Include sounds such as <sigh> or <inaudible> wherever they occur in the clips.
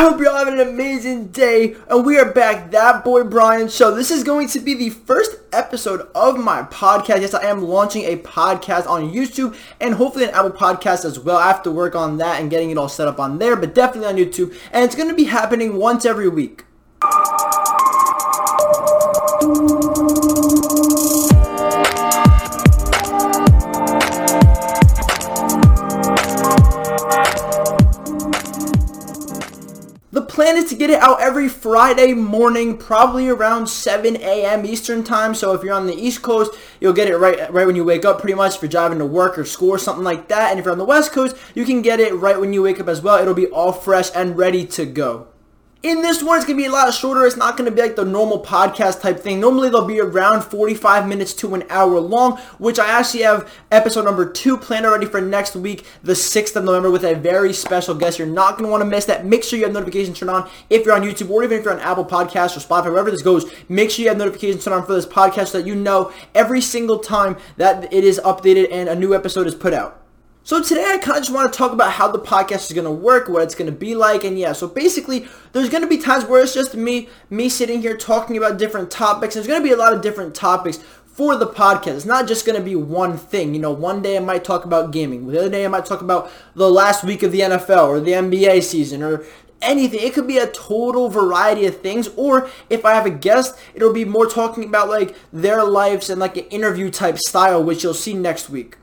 I hope you're all having an amazing day, and we are back, That Boy Brian Show. This is going to be the first episode of my podcast. Yes, I am launching a podcast on YouTube and hopefully an Apple Podcast as well. I have to work on that and getting it all set up on there, but definitely on YouTube, and it's going to be happening once every week. To get it out every Friday morning, probably around 7 a.m. Eastern time. So if you're on the East Coast, you'll get it right right when you wake up, pretty much. If you're driving to work or school or something like that, and if you're on the West Coast, you can get it right when you wake up as well. It'll be all fresh and ready to go. In this one, it's going to be a lot shorter. It's not going to be like the normal podcast type thing. Normally, they'll be around 45 minutes to an hour long, which I actually have episode number two planned already for next week, the 6th of November, with a very special guest. You're not going to want to miss that. Make sure you have notifications turned on if you're on YouTube or even if you're on Apple Podcasts or Spotify, wherever this goes. Make sure you have notifications turned on for this podcast so that you know every single time that it is updated and a new episode is put out. So today I kind of just want to talk about how the podcast is going to work, what it's going to be like, and yeah, so basically there's going to be times where it's just me, me sitting here talking about different topics. There's going to be a lot of different topics for the podcast. It's not just going to be one thing. You know, one day I might talk about gaming. The other day I might talk about the last week of the NFL or the NBA season or anything. It could be a total variety of things. Or if I have a guest, it'll be more talking about like their lives and like an interview type style, which you'll see next week.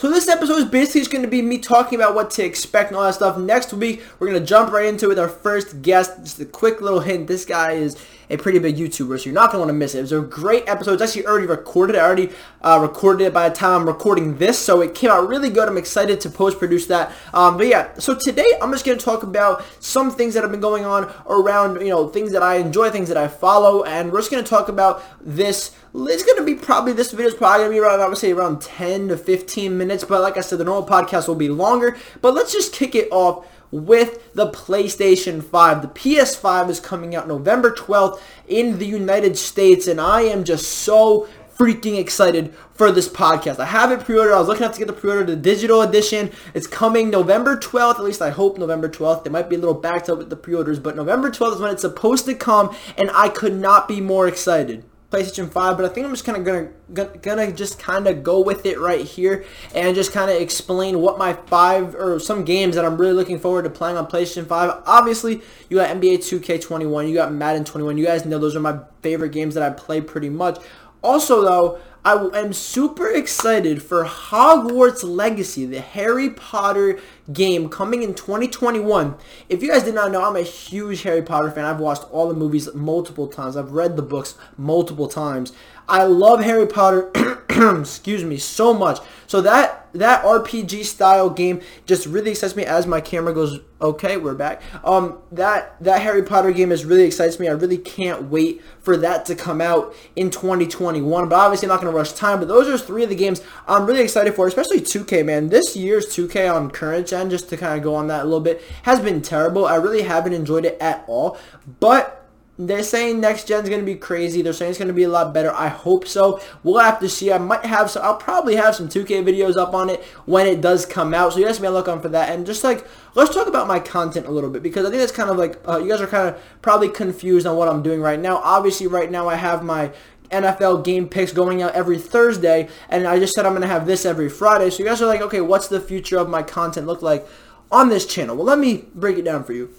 So this episode is basically just going to be me talking about what to expect and all that stuff. Next week, we're going to jump right into it with our first guest. Just a quick little hint. This guy is a pretty big YouTuber, so you're not going to want to miss it. It was a great episode. It's actually already recorded. I already uh, recorded it by the time I'm recording this, so it came out really good. I'm excited to post-produce that. Um, but yeah, so today I'm just going to talk about some things that have been going on around, you know, things that I enjoy, things that I follow, and we're just going to talk about this it's going to be probably, this video is probably going to be around, I would say around 10 to 15 minutes. But like I said, the normal podcast will be longer. But let's just kick it off with the PlayStation 5. The PS5 is coming out November 12th in the United States, and I am just so freaking excited for this podcast. I have it pre-ordered. I was looking up to get the pre-order, the digital edition. It's coming November 12th, at least I hope November 12th. They might be a little backed up with the pre-orders, but November 12th is when it's supposed to come, and I could not be more excited. PlayStation 5, but I think I'm just kind of gonna, gonna gonna just kind of go with it right here and just kind of explain what my five or some games that I'm really looking forward to playing on PlayStation 5. Obviously, you got NBA 2K21, you got Madden 21. You guys know those are my favorite games that I play pretty much. Also, though, I am super excited for Hogwarts Legacy, the Harry Potter game coming in 2021. If you guys did not know, I'm a huge Harry Potter fan. I've watched all the movies multiple times. I've read the books multiple times. I love Harry Potter, <clears throat> <clears throat> excuse me, so much. So that that RPG style game just really excites me as my camera goes okay, we're back. Um that that Harry Potter game is really excites me. I really can't wait for that to come out in 2021. But obviously I'm not to rush time, but those are three of the games I'm really excited for, especially 2K, man. This year's 2K on current gen just to kind of go on that a little bit has been terrible. I really haven't enjoyed it at all. But they're saying next gen's going to be crazy. They're saying it's going to be a lot better. I hope so. We'll have to see. I might have some. I'll probably have some 2K videos up on it when it does come out. So you guys may look on for that. And just like, let's talk about my content a little bit because I think that's kind of like, uh, you guys are kind of probably confused on what I'm doing right now. Obviously, right now I have my NFL game picks going out every Thursday. And I just said I'm going to have this every Friday. So you guys are like, okay, what's the future of my content look like on this channel? Well, let me break it down for you.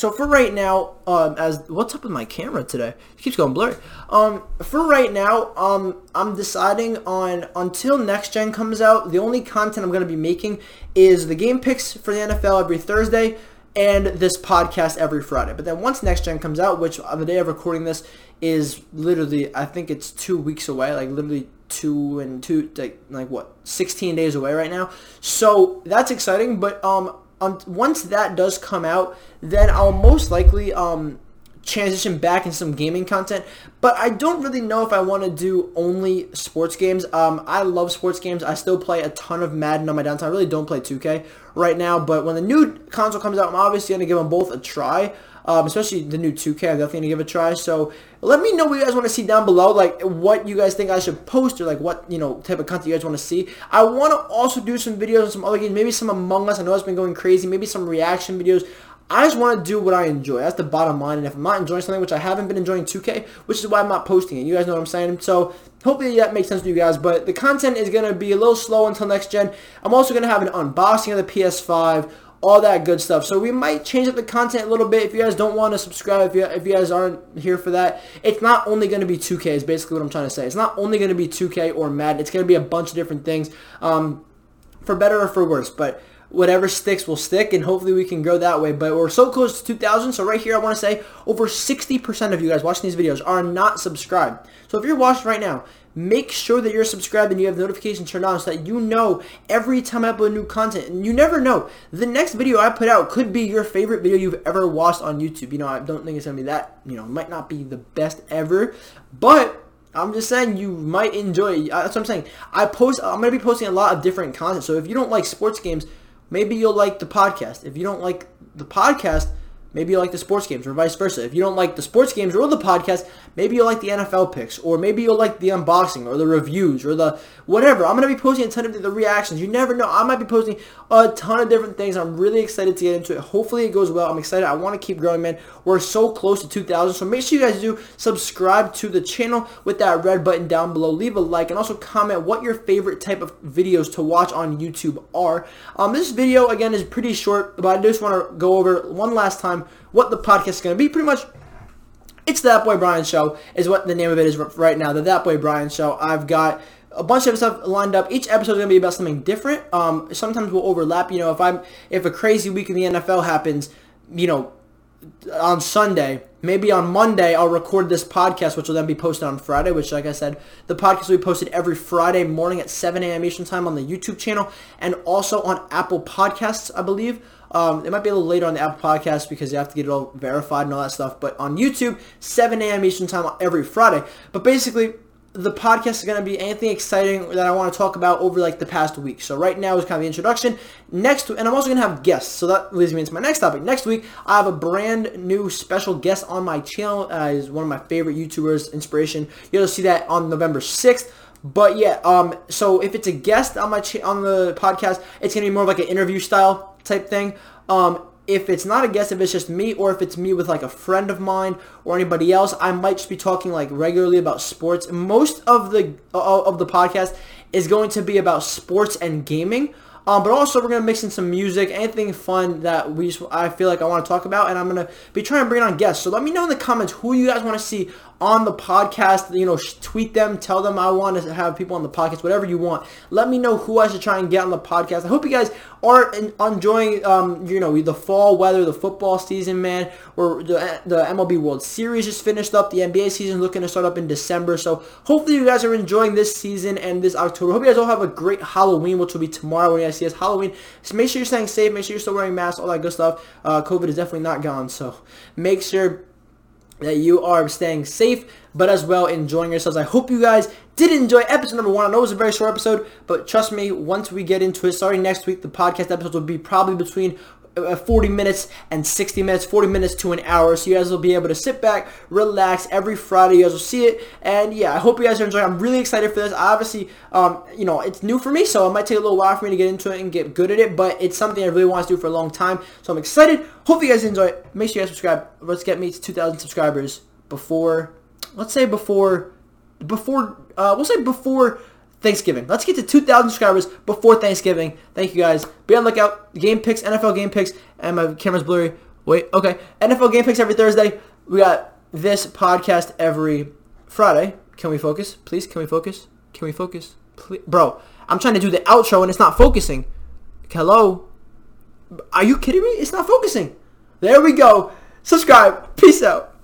So for right now, um, as what's up with my camera today? It keeps going blurry. Um, for right now, um, I'm deciding on until next gen comes out. The only content I'm going to be making is the game picks for the NFL every Thursday and this podcast every Friday. But then once next gen comes out, which on the day of recording this is literally, I think it's two weeks away. Like literally two and two, like like what, 16 days away right now. So that's exciting. But um, um, once that does come out, then I'll most likely um, transition back into some gaming content. But I don't really know if I want to do only sports games. Um, I love sports games. I still play a ton of Madden on my downtime. I really don't play 2K right now. But when the new console comes out, I'm obviously going to give them both a try um, especially the new 2K. I'm definitely going to give it a try. So let me know what you guys want to see down below, like what you guys think I should post or like what, you know, type of content you guys want to see. I want to also do some videos on some other games, maybe some Among Us. I know it's been going crazy. Maybe some reaction videos. I just want to do what I enjoy. That's the bottom line. And if I'm not enjoying something, which I haven't been enjoying 2K, which is why I'm not posting it. You guys know what I'm saying? So hopefully that makes sense to you guys. But the content is going to be a little slow until next gen. I'm also going to have an unboxing of the PS5 all that good stuff. So we might change up the content a little bit. If you guys don't want to subscribe, if you, if you guys aren't here for that, it's not only going to be 2K is basically what I'm trying to say. It's not only going to be 2K or Madden. It's going to be a bunch of different things, um, for better or for worse. But whatever sticks will stick, and hopefully we can grow that way. But we're so close to 2,000, so right here I want to say over 60% of you guys watching these videos are not subscribed. So if you're watching right now, make sure that you're subscribed and you have notifications turned on so that you know every time I upload new content. And you never know. The next video I put out could be your favorite video you've ever watched on YouTube. You know, I don't think it's to be that, you know, might not be the best ever, but I'm just saying you might enjoy it. That's what I'm saying. I post, I'm to be posting a lot of different content. So if you don't like sports games, maybe you'll like the podcast. If you don't like the podcast, maybe you like the sports games or vice versa. If you don't like the sports games or the podcast, maybe you'll like the NFL picks or maybe you'll like the unboxing or the reviews or the whatever. I'm going to be posting a ton of the reactions. You never know. I might be posting a ton of different things. I'm really excited to get into it. Hopefully it goes well. I'm excited. I want to keep growing, man. We're so close to 2,000. So make sure you guys do subscribe to the channel with that red button down below. Leave a like and also comment what your favorite type of videos to watch on YouTube are. Um, this video, again, is pretty short, but I just want to go over one last time what the podcast is going to be. Pretty much it's That Boy Brian Show is what the name of it is right now. The That Boy Brian Show. I've got a bunch of stuff lined up. Each episode is gonna be about something different. Um, sometimes we'll overlap. You know, if I'm if a crazy week in the NFL happens, you know, on Sunday, maybe on Monday I'll record this podcast, which will then be posted on Friday. Which, like I said, the podcast will be posted every Friday morning at 7 a.m. Eastern time on the YouTube channel and also on Apple Podcasts, I believe. Um, it might be a little later on the Apple Podcast because you have to get it all verified and all that stuff. But on YouTube, 7 a.m. Eastern time every Friday. But basically, the podcast is going to be anything exciting that I want to talk about over like the past week. So right now is kind of the introduction. Next, and I'm also going to have guests. So that leads me into my next topic. Next week, I have a brand new special guest on my channel. Uh, one of my favorite YouTubers, inspiration. You'll see that on November 6th. But yeah, um, so if it's a guest on my cha- on the podcast, it's gonna be more like an interview style type thing. Um, if it's not a guest, if it's just me, or if it's me with like a friend of mine or anybody else, I might just be talking like regularly about sports. Most of the uh, of the podcast is going to be about sports and gaming. Um, but also we're gonna mix in some music, anything fun that we just, I feel like I want to talk about, and I'm gonna be trying to bring on guests. So let me know in the comments who you guys want to see on the podcast. You know, tweet them, tell them I want to have people on the podcast, whatever you want. Let me know who I should try and get on the podcast. I hope you guys are enjoying, um, you know, the fall weather, the football season, man. Or the, the MLB World Series just finished up. The NBA season looking to start up in December. So hopefully you guys are enjoying this season and this October. Hope you guys all have a great Halloween, which will be tomorrow when you guys us Halloween. So make sure you're staying safe. Make sure you're still wearing masks, all that good stuff. Uh, COVID is definitely not gone. So make sure that you are staying safe, but as well enjoying yourselves. I hope you guys did enjoy episode number one. I know it was a very short episode, but trust me, once we get into it, starting next week, the podcast episodes will be probably between 40 minutes and 60 minutes, 40 minutes to an hour. So you guys will be able to sit back, relax every Friday. You guys will see it. And yeah, I hope you guys are enjoying. I'm really excited for this. Obviously, um, you know, it's new for me, so it might take a little while for me to get into it and get good at it, but it's something I really want to do for a long time. So I'm excited. Hope you guys enjoy it. Make sure you guys subscribe. Let's get me to 2,000 subscribers before, let's say before, before, uh, we'll say before Thanksgiving. Let's get to 2,000 subscribers before Thanksgiving. Thank you guys. Be on the lookout. Game picks, NFL game picks, and my camera's blurry. Wait, okay. NFL game picks every Thursday. We got this podcast every Friday. Can we focus? Please, can we focus? Can we focus? Please? Bro, I'm trying to do the outro and it's not focusing. Hello? Are you kidding me? It's not focusing. There we go. Subscribe. Peace out.